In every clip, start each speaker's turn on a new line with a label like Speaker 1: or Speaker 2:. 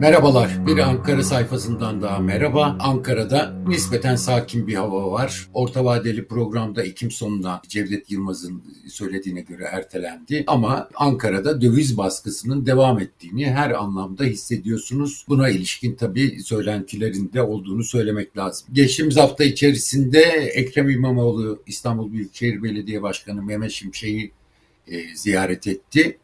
Speaker 1: Merhabalar, bir Ankara sayfasından daha merhaba. Ankara'da nispeten sakin bir hava var. Orta vadeli programda Ekim sonuna Cevdet Yılmaz'ın söylediğine göre ertelendi. Ama Ankara'da döviz baskısının devam ettiğini her anlamda hissediyorsunuz. Buna ilişkin tabii söylentilerin de olduğunu söylemek lazım. Geçtiğimiz hafta içerisinde Ekrem İmamoğlu İstanbul Büyükşehir Belediye Başkanı Mehmet Şimşek'i e, ziyaret etti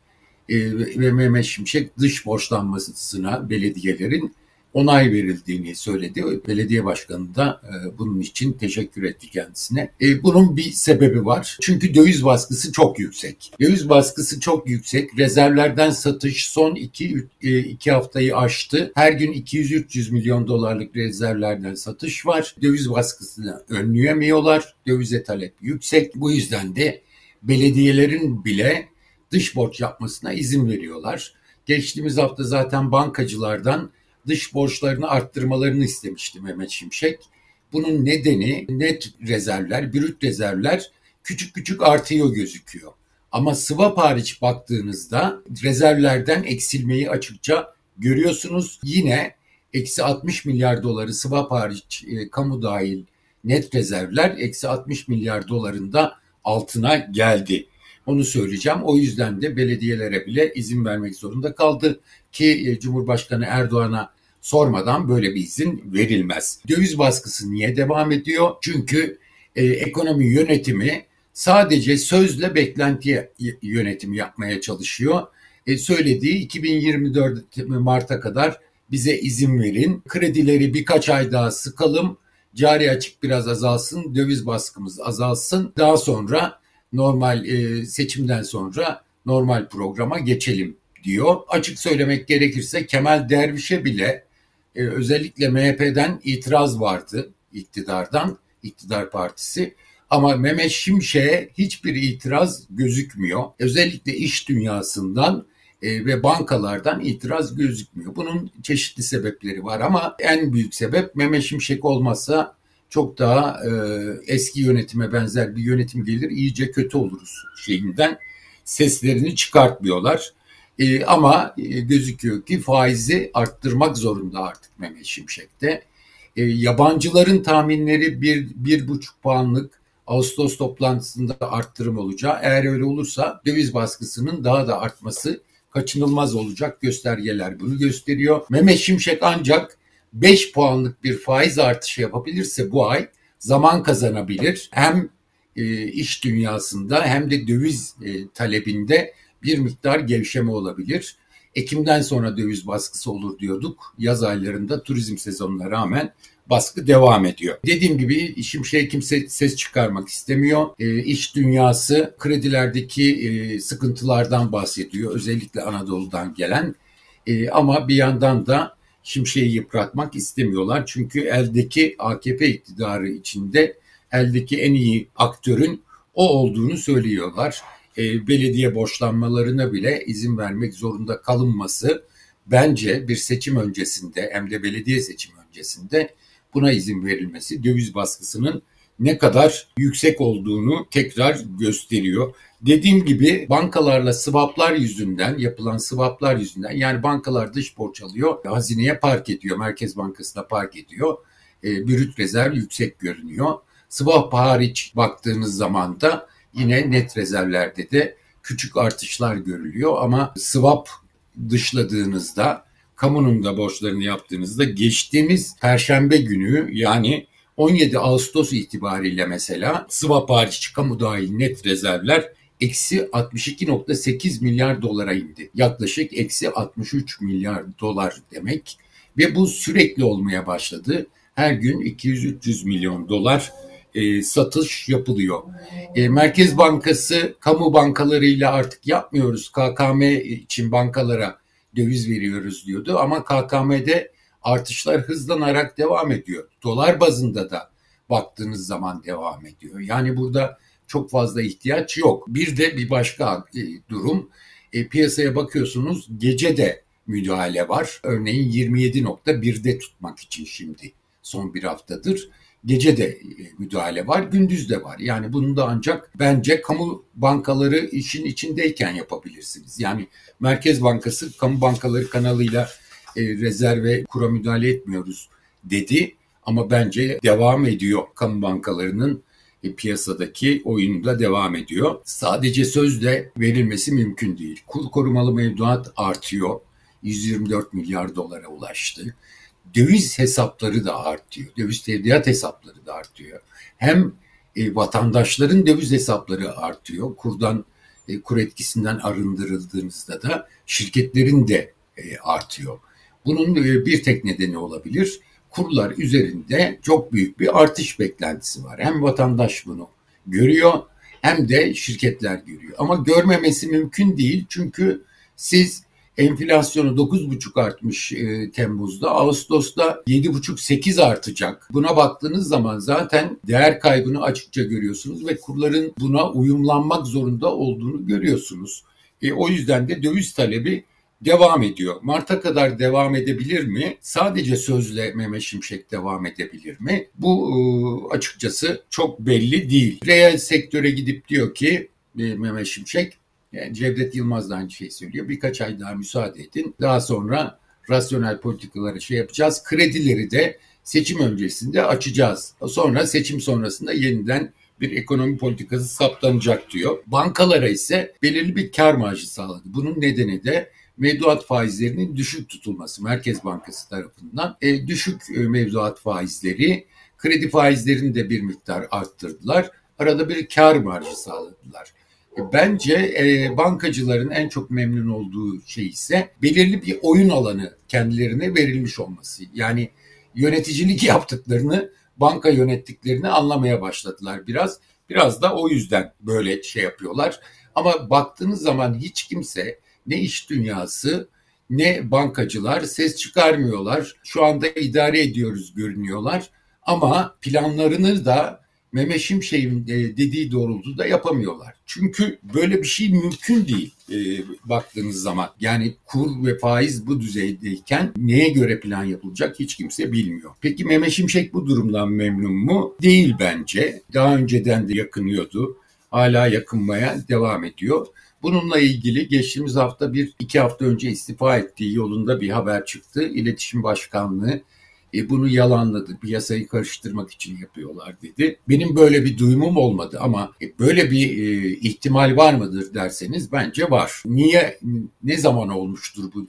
Speaker 1: ve Mehmet Şimşek dış borçlanmasına belediyelerin onay verildiğini söyledi. Belediye başkanı da e, bunun için teşekkür etti kendisine. E, bunun bir sebebi var. Çünkü döviz baskısı çok yüksek. Döviz baskısı çok yüksek. Rezervlerden satış son iki, e, iki haftayı aştı. Her gün 200-300 milyon dolarlık rezervlerden satış var. Döviz baskısını önleyemiyorlar. Dövize talep yüksek. Bu yüzden de belediyelerin bile dış borç yapmasına izin veriyorlar. Geçtiğimiz hafta zaten bankacılardan dış borçlarını arttırmalarını istemişti Mehmet Şimşek. Bunun nedeni net rezervler, brüt rezervler küçük küçük artıyor gözüküyor. Ama swap hariç baktığınızda rezervlerden eksilmeyi açıkça görüyorsunuz. Yine eksi 60 milyar doları swap hariç e, kamu dahil net rezervler eksi 60 milyar dolarında altına geldi. Onu söyleyeceğim. O yüzden de belediyelere bile izin vermek zorunda kaldı ki e, Cumhurbaşkanı Erdoğan'a sormadan böyle bir izin verilmez. Döviz baskısı niye devam ediyor? Çünkü e, ekonomi yönetimi sadece sözle beklenti yönetimi yapmaya çalışıyor. E, söylediği 2024 Mart'a kadar bize izin verin. Kredileri birkaç ay daha sıkalım. Cari açık biraz azalsın, döviz baskımız azalsın. Daha sonra normal e, seçimden sonra normal programa geçelim diyor. Açık söylemek gerekirse Kemal Derviş'e bile e, özellikle MHP'den itiraz vardı iktidardan, iktidar partisi. Ama Mehmet Şimşek'e hiçbir itiraz gözükmüyor. Özellikle iş dünyasından e, ve bankalardan itiraz gözükmüyor. Bunun çeşitli sebepleri var ama en büyük sebep Mehmet Şimşek olmasa çok daha e, eski yönetime benzer bir yönetim gelir iyice kötü oluruz şeyinden seslerini çıkartmıyorlar. E, ama e, gözüküyor ki faizi arttırmak zorunda artık Mehmet Şimşek'te. E, yabancıların tahminleri bir, bir buçuk puanlık Ağustos toplantısında arttırım olacağı. Eğer öyle olursa döviz baskısının daha da artması kaçınılmaz olacak göstergeler bunu gösteriyor. Mehmet Şimşek ancak 5 puanlık bir faiz artışı yapabilirse bu ay zaman kazanabilir. Hem e, iş dünyasında hem de döviz e, talebinde bir miktar gevşeme olabilir. Ekim'den sonra döviz baskısı olur diyorduk. Yaz aylarında turizm sezonuna rağmen baskı devam ediyor. Dediğim gibi Şimşek kimse ses çıkarmak istemiyor. E, iş dünyası kredilerdeki e, sıkıntılardan bahsediyor. Özellikle Anadolu'dan gelen. E, ama bir yandan da Şimşek'i yıpratmak istemiyorlar. Çünkü eldeki AKP iktidarı içinde eldeki en iyi aktörün o olduğunu söylüyorlar. E, belediye borçlanmalarına bile izin vermek zorunda kalınması bence bir seçim öncesinde hem de belediye seçim öncesinde buna izin verilmesi döviz baskısının ne kadar yüksek olduğunu tekrar gösteriyor. Dediğim gibi bankalarla swaplar yüzünden yapılan swaplar yüzünden yani bankalar dış borç alıyor, hazineye park ediyor, Merkez Bankası'na park ediyor. E, brüt rezerv yüksek görünüyor. Swap hariç baktığınız zaman da yine net rezervlerde de küçük artışlar görülüyor ama swap dışladığınızda kamunun da borçlarını yaptığınızda geçtiğimiz perşembe günü yani 17 Ağustos itibariyle mesela swap hariç kamu dahil net rezervler eksi 62.8 milyar dolara indi. Yaklaşık eksi 63 milyar dolar demek ve bu sürekli olmaya başladı. Her gün 200-300 milyon dolar e, satış yapılıyor. E, Merkez Bankası kamu bankalarıyla artık yapmıyoruz. KKM için bankalara döviz veriyoruz diyordu ama KKM'de artışlar hızlanarak devam ediyor. Dolar bazında da baktığınız zaman devam ediyor. Yani burada çok fazla ihtiyaç yok. Bir de bir başka e, durum e, piyasaya bakıyorsunuz gece de müdahale var. Örneğin 27.1'de tutmak için şimdi son bir haftadır. Gece de e, müdahale var, gündüz de var. Yani bunu da ancak bence kamu bankaları işin içindeyken yapabilirsiniz. Yani Merkez Bankası kamu bankaları kanalıyla e, rezerve kura müdahale etmiyoruz dedi. Ama bence devam ediyor kamu bankalarının e, piyasadaki oyununda devam ediyor. Sadece sözle verilmesi mümkün değil. Kur korumalı mevduat artıyor. 124 milyar dolara ulaştı. Döviz hesapları da artıyor. Döviz tevdiat hesapları da artıyor. Hem e, vatandaşların döviz hesapları artıyor. Kurdan e, kur etkisinden arındırıldığınızda da şirketlerin de e, artıyor. Bunun e, bir tek nedeni olabilir. Kurlar üzerinde çok büyük bir artış beklentisi var. Hem vatandaş bunu görüyor hem de şirketler görüyor. Ama görmemesi mümkün değil çünkü siz Enflasyonu 9,5 artmış e, Temmuz'da. Ağustos'ta 7,5-8 artacak. Buna baktığınız zaman zaten değer kaybını açıkça görüyorsunuz ve kurların buna uyumlanmak zorunda olduğunu görüyorsunuz. E, o yüzden de döviz talebi devam ediyor. Mart'a kadar devam edebilir mi? Sadece sözle Mehmet Şimşek devam edebilir mi? Bu e, açıkçası çok belli değil. Reel sektöre gidip diyor ki e, Mehmet Şimşek yani Cevdet Yılmaz da aynı şeyi söylüyor. Birkaç ay daha müsaade edin. Daha sonra rasyonel politikaları şey yapacağız. Kredileri de seçim öncesinde açacağız. Sonra seçim sonrasında yeniden bir ekonomi politikası saptanacak diyor. Bankalara ise belirli bir kar marjı sağladı. Bunun nedeni de mevduat faizlerinin düşük tutulması Merkez Bankası tarafından. E, düşük e, mevduat faizleri kredi faizlerini de bir miktar arttırdılar. Arada bir kar marjı sağladılar. Bence e, bankacıların en çok memnun olduğu şey ise belirli bir oyun alanı kendilerine verilmiş olması. Yani yöneticilik yaptıklarını, banka yönettiklerini anlamaya başladılar biraz. Biraz da o yüzden böyle şey yapıyorlar. Ama baktığınız zaman hiç kimse ne iş dünyası ne bankacılar ses çıkarmıyorlar. Şu anda idare ediyoruz görünüyorlar. Ama planlarını da Mehmet Şimşek'in e, dediği doğrultuda yapamıyorlar. Çünkü böyle bir şey mümkün değil e, baktığınız zaman. Yani kur ve faiz bu düzeydeyken neye göre plan yapılacak hiç kimse bilmiyor. Peki Mehmet Şimşek bu durumdan memnun mu? Değil bence. Daha önceden de yakınıyordu. Hala yakınmaya devam ediyor. Bununla ilgili geçtiğimiz hafta bir iki hafta önce istifa ettiği yolunda bir haber çıktı. İletişim Başkanlığı e, bunu yalanladı. Piyasayı karıştırmak için yapıyorlar dedi. Benim böyle bir duyumum olmadı ama e, böyle bir e, ihtimal var mıdır derseniz bence var. Niye, ne zaman olmuştur bu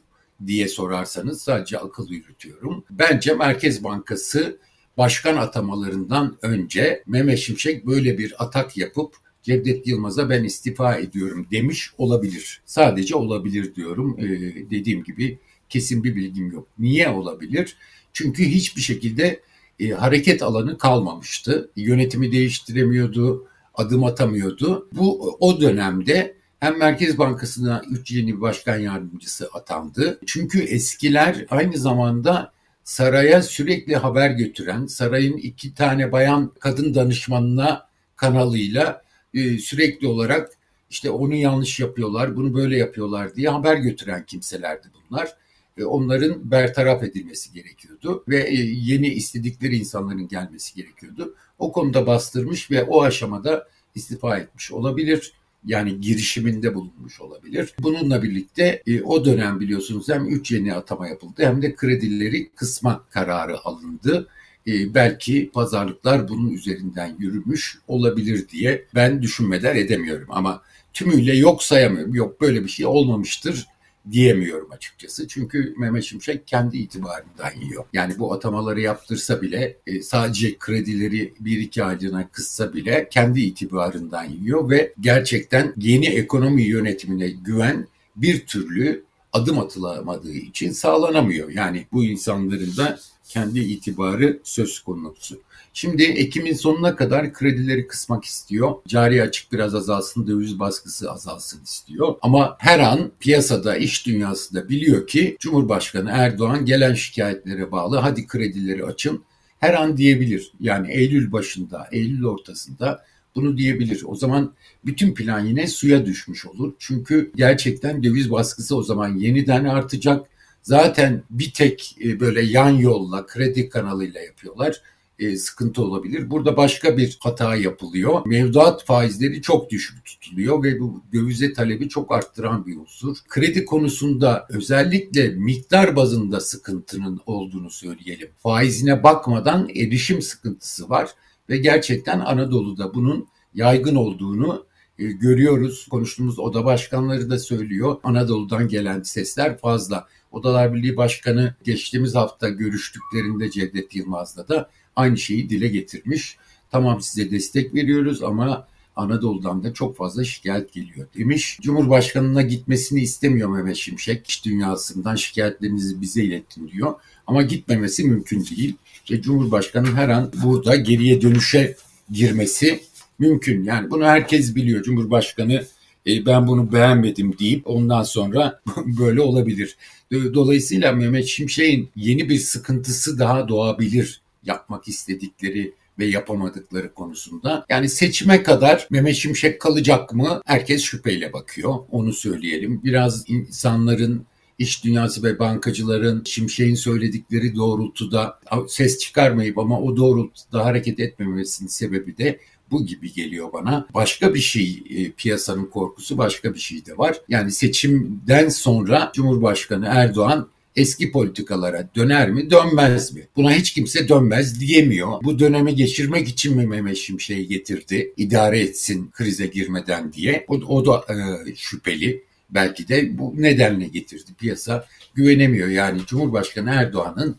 Speaker 1: diye sorarsanız sadece akıl yürütüyorum. Bence Merkez Bankası başkan atamalarından önce Mehmet Şimşek böyle bir atak yapıp Cevdet Yılmaz'a ben istifa ediyorum demiş olabilir. Sadece olabilir diyorum. Ee, dediğim gibi kesin bir bilgim yok. Niye olabilir? Çünkü hiçbir şekilde e, hareket alanı kalmamıştı. Yönetimi değiştiremiyordu, adım atamıyordu. Bu o dönemde hem Merkez Bankası'na 3 yeni başkan yardımcısı atandı. Çünkü eskiler aynı zamanda saraya sürekli haber götüren, sarayın iki tane bayan kadın danışmanına kanalıyla e, sürekli olarak işte onu yanlış yapıyorlar, bunu böyle yapıyorlar diye haber götüren kimselerdi bunlar. E, onların bertaraf edilmesi gerekiyordu ve e, yeni istedikleri insanların gelmesi gerekiyordu. O konuda bastırmış ve o aşamada istifa etmiş olabilir. Yani girişiminde bulunmuş olabilir. Bununla birlikte o dönem biliyorsunuz hem üç yeni atama yapıldı hem de kredileri kısma kararı alındı. Belki pazarlıklar bunun üzerinden yürümüş olabilir diye ben düşünmeden edemiyorum. Ama tümüyle yok sayamıyorum. Yok böyle bir şey olmamıştır diyemiyorum açıkçası. Çünkü Mehmet Şimşek kendi itibarından yiyor. Yani bu atamaları yaptırsa bile e, sadece kredileri bir iki aylığına kıssa bile kendi itibarından yiyor ve gerçekten yeni ekonomi yönetimine güven bir türlü adım atılamadığı için sağlanamıyor. Yani bu insanların da kendi itibarı söz konusu. Şimdi Ekim'in sonuna kadar kredileri kısmak istiyor. Cari açık biraz azalsın, döviz baskısı azalsın istiyor. Ama her an piyasada, iş dünyası da biliyor ki Cumhurbaşkanı Erdoğan gelen şikayetlere bağlı hadi kredileri açın her an diyebilir. Yani Eylül başında, Eylül ortasında bunu diyebilir. O zaman bütün plan yine suya düşmüş olur. Çünkü gerçekten döviz baskısı o zaman yeniden artacak. Zaten bir tek e, böyle yan yolla kredi kanalıyla yapıyorlar. e, sıkıntı olabilir. Burada başka bir hata yapılıyor. Mevduat faizleri çok düşük tutuluyor ve bu dövize talebi çok arttıran bir unsur. Kredi konusunda özellikle miktar bazında sıkıntının olduğunu söyleyelim. Faizine bakmadan erişim sıkıntısı var ve gerçekten Anadolu'da bunun yaygın olduğunu e, görüyoruz. Konuştuğumuz oda başkanları da söylüyor. Anadolu'dan gelen sesler fazla. Odalar Birliği Başkanı geçtiğimiz hafta görüştüklerinde Cevdet Yılmaz'la da aynı şeyi dile getirmiş. Tamam size destek veriyoruz ama Anadolu'dan da çok fazla şikayet geliyor demiş. Cumhurbaşkanına gitmesini istemiyor Mehmet Şimşek. İş dünyasından şikayetlerinizi bize ilettin diyor. Ama gitmemesi mümkün değil. Ve Cumhurbaşkanı her an burada geriye dönüşe girmesi mümkün. Yani bunu herkes biliyor. Cumhurbaşkanı e, ben bunu beğenmedim deyip ondan sonra böyle olabilir. Dolayısıyla Mehmet Şimşek'in yeni bir sıkıntısı daha doğabilir yapmak istedikleri ve yapamadıkları konusunda. Yani seçime kadar Mehmet Şimşek kalacak mı? Herkes şüpheyle bakıyor. Onu söyleyelim. Biraz insanların iş dünyası ve bankacıların Şimşek'in söyledikleri doğrultuda ses çıkarmayıp ama o doğrultuda hareket etmemesinin sebebi de bu gibi geliyor bana. Başka bir şey e, piyasanın korkusu başka bir şey de var. Yani seçimden sonra Cumhurbaşkanı Erdoğan eski politikalara döner mi dönmez mi? Buna hiç kimse dönmez diyemiyor. Bu dönemi geçirmek için mi Mehmet Şimşek'i getirdi? İdare etsin krize girmeden diye. O, o da e, şüpheli. Belki de bu nedenle getirdi. Piyasa güvenemiyor. Yani Cumhurbaşkanı Erdoğan'ın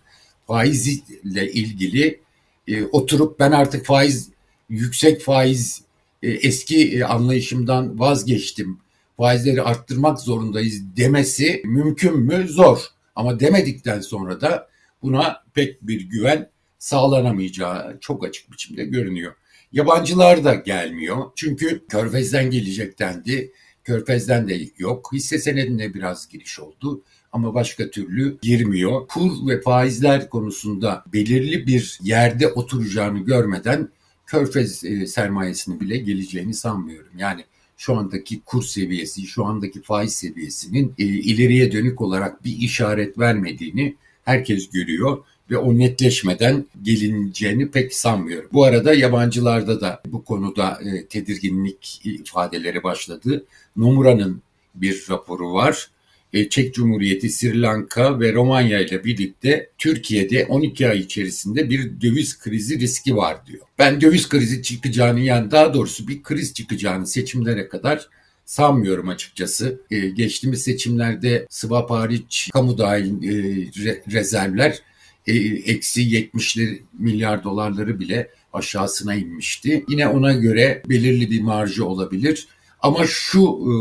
Speaker 1: faizle ilgili e, oturup ben artık faiz yüksek faiz e, eski e, anlayışımdan vazgeçtim. Faizleri arttırmak zorundayız demesi mümkün mü? Zor. Ama demedikten sonra da buna pek bir güven sağlanamayacağı çok açık biçimde görünüyor. Yabancılar da gelmiyor. Çünkü Körfez'den gelecek dendi. Körfez'den de yok. Hisse senedine biraz giriş oldu ama başka türlü girmiyor. Kur ve faizler konusunda belirli bir yerde oturacağını görmeden Körfez e, sermayesini bile geleceğini sanmıyorum. Yani şu andaki kur seviyesi, şu andaki faiz seviyesinin e, ileriye dönük olarak bir işaret vermediğini herkes görüyor ve o netleşmeden gelineceğini pek sanmıyorum. Bu arada yabancılarda da bu konuda e, tedirginlik ifadeleri başladı. Nomura'nın bir raporu var. E, Çek Cumhuriyeti, Sri Lanka ve Romanya ile birlikte Türkiye'de 12 ay içerisinde bir döviz krizi riski var diyor. Ben döviz krizi çıkacağını yani daha doğrusu bir kriz çıkacağını seçimlere kadar sanmıyorum açıkçası. Ee, geçtiğimiz seçimlerde swap hariç kamu dahil e, re, rezervler e, eksi 70'li milyar dolarları bile aşağısına inmişti. Yine ona göre belirli bir marjı olabilir. Ama şu e,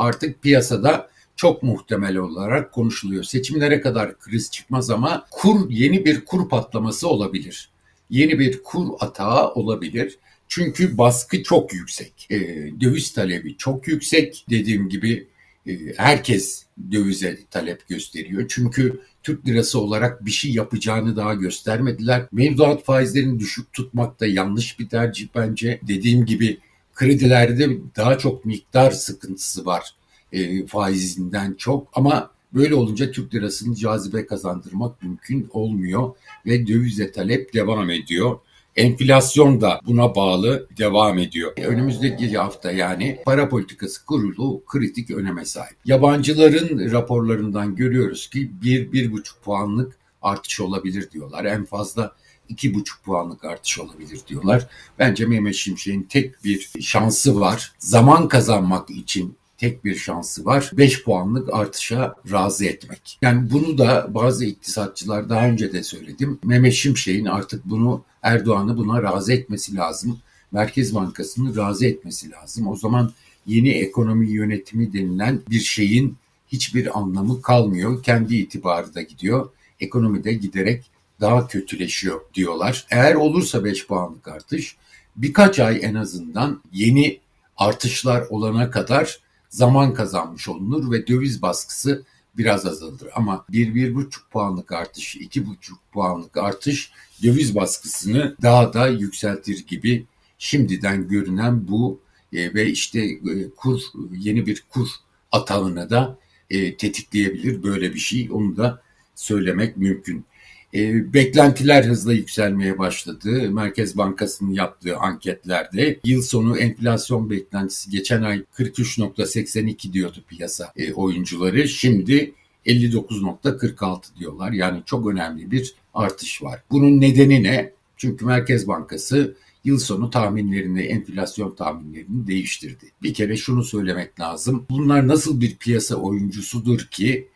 Speaker 1: artık piyasada çok muhtemel olarak konuşuluyor. Seçimlere kadar kriz çıkmaz ama kur yeni bir kur patlaması olabilir. Yeni bir kur atağı olabilir. Çünkü baskı çok yüksek. E, döviz talebi çok yüksek. Dediğim gibi e, herkes dövize talep gösteriyor. Çünkü Türk lirası olarak bir şey yapacağını daha göstermediler. Mevduat faizlerini düşük tutmak da yanlış bir tercih bence. Dediğim gibi kredilerde daha çok miktar sıkıntısı var e, faizinden çok ama böyle olunca Türk lirasını cazibe kazandırmak mümkün olmuyor ve dövize talep devam ediyor. Enflasyon da buna bağlı devam ediyor. Önümüzdeki hafta yani para politikası kurulu kritik öneme sahip. Yabancıların raporlarından görüyoruz ki 1-1,5 puanlık artış olabilir diyorlar. En fazla 2,5 puanlık artış olabilir diyorlar. Bence Mehmet Şimşek'in tek bir şansı var. Zaman kazanmak için tek bir şansı var. 5 puanlık artışa razı etmek. Yani bunu da bazı iktisatçılar daha önce de söyledim. Mehmet Şimşek'in artık bunu Erdoğan'ı buna razı etmesi lazım. Merkez Bankası'nı razı etmesi lazım. O zaman yeni ekonomi yönetimi denilen bir şeyin hiçbir anlamı kalmıyor. Kendi itibarı da gidiyor. Ekonomi de giderek daha kötüleşiyor diyorlar. Eğer olursa 5 puanlık artış birkaç ay en azından yeni artışlar olana kadar zaman kazanmış olunur ve döviz baskısı biraz azalır. Ama 1-1,5 puanlık artış, 2,5 puanlık artış döviz baskısını daha da yükseltir gibi şimdiden görünen bu e, ve işte e, kur yeni bir kur atağını da e, tetikleyebilir böyle bir şey. Onu da söylemek mümkün. E, beklentiler hızla yükselmeye başladı. Merkez Bankası'nın yaptığı anketlerde yıl sonu enflasyon beklentisi geçen ay 43.82 diyordu piyasa e, oyuncuları. Şimdi 59.46 diyorlar. Yani çok önemli bir artış var. Bunun nedeni ne? Çünkü Merkez Bankası yıl sonu tahminlerini, enflasyon tahminlerini değiştirdi. Bir kere şunu söylemek lazım. Bunlar nasıl bir piyasa oyuncusudur ki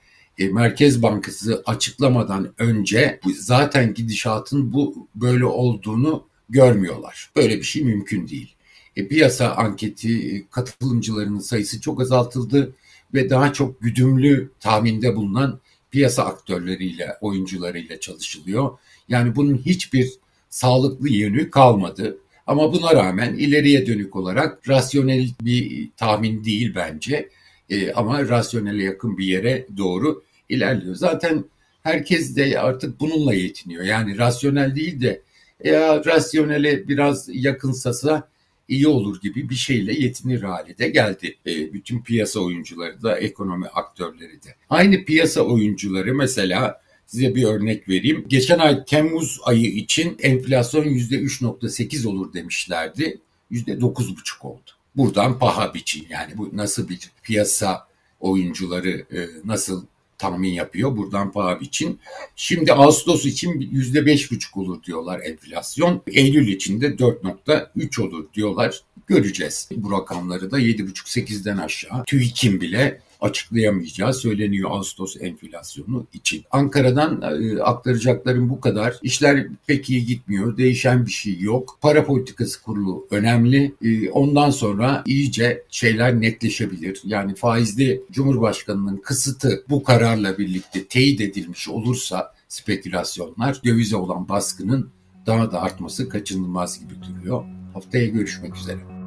Speaker 1: Merkez Bankası açıklamadan önce zaten gidişatın bu böyle olduğunu görmüyorlar. Böyle bir şey mümkün değil. E, piyasa anketi e, katılımcılarının sayısı çok azaltıldı ve daha çok güdümlü tahminde bulunan piyasa aktörleriyle, oyuncularıyla çalışılıyor. Yani bunun hiçbir sağlıklı yönü kalmadı. Ama buna rağmen ileriye dönük olarak rasyonel bir tahmin değil bence. E, ama rasyonele yakın bir yere doğru ilerliyor. Zaten herkes de artık bununla yetiniyor. Yani rasyonel değil de ya rasyonele biraz yakınsasa iyi olur gibi bir şeyle yetinir hale de geldi. E, bütün piyasa oyuncuları da ekonomi aktörleri de. Aynı piyasa oyuncuları mesela Size bir örnek vereyim. Geçen ay Temmuz ayı için enflasyon %3.8 olur demişlerdi. %9.5 oldu. Buradan paha biçin yani bu nasıl bir piyasa oyuncuları e, nasıl tahmin yapıyor buradan paha için. Şimdi Ağustos için yüzde beş buçuk olur diyorlar enflasyon. Eylül için de 4.3 olur diyorlar. Göreceğiz. Bu rakamları da yedi buçuk sekizden aşağı. TÜİK'in bile açıklayamayacağı söyleniyor Ağustos enflasyonu için. Ankara'dan e, aktaracaklarım bu kadar. İşler pek iyi gitmiyor. Değişen bir şey yok. Para politikası kurulu önemli. E, ondan sonra iyice şeyler netleşebilir. Yani faizli Cumhurbaşkanı'nın kısıtı bu kararla birlikte teyit edilmiş olursa spekülasyonlar dövize olan baskının daha da artması kaçınılmaz gibi duruyor. Haftaya görüşmek üzere.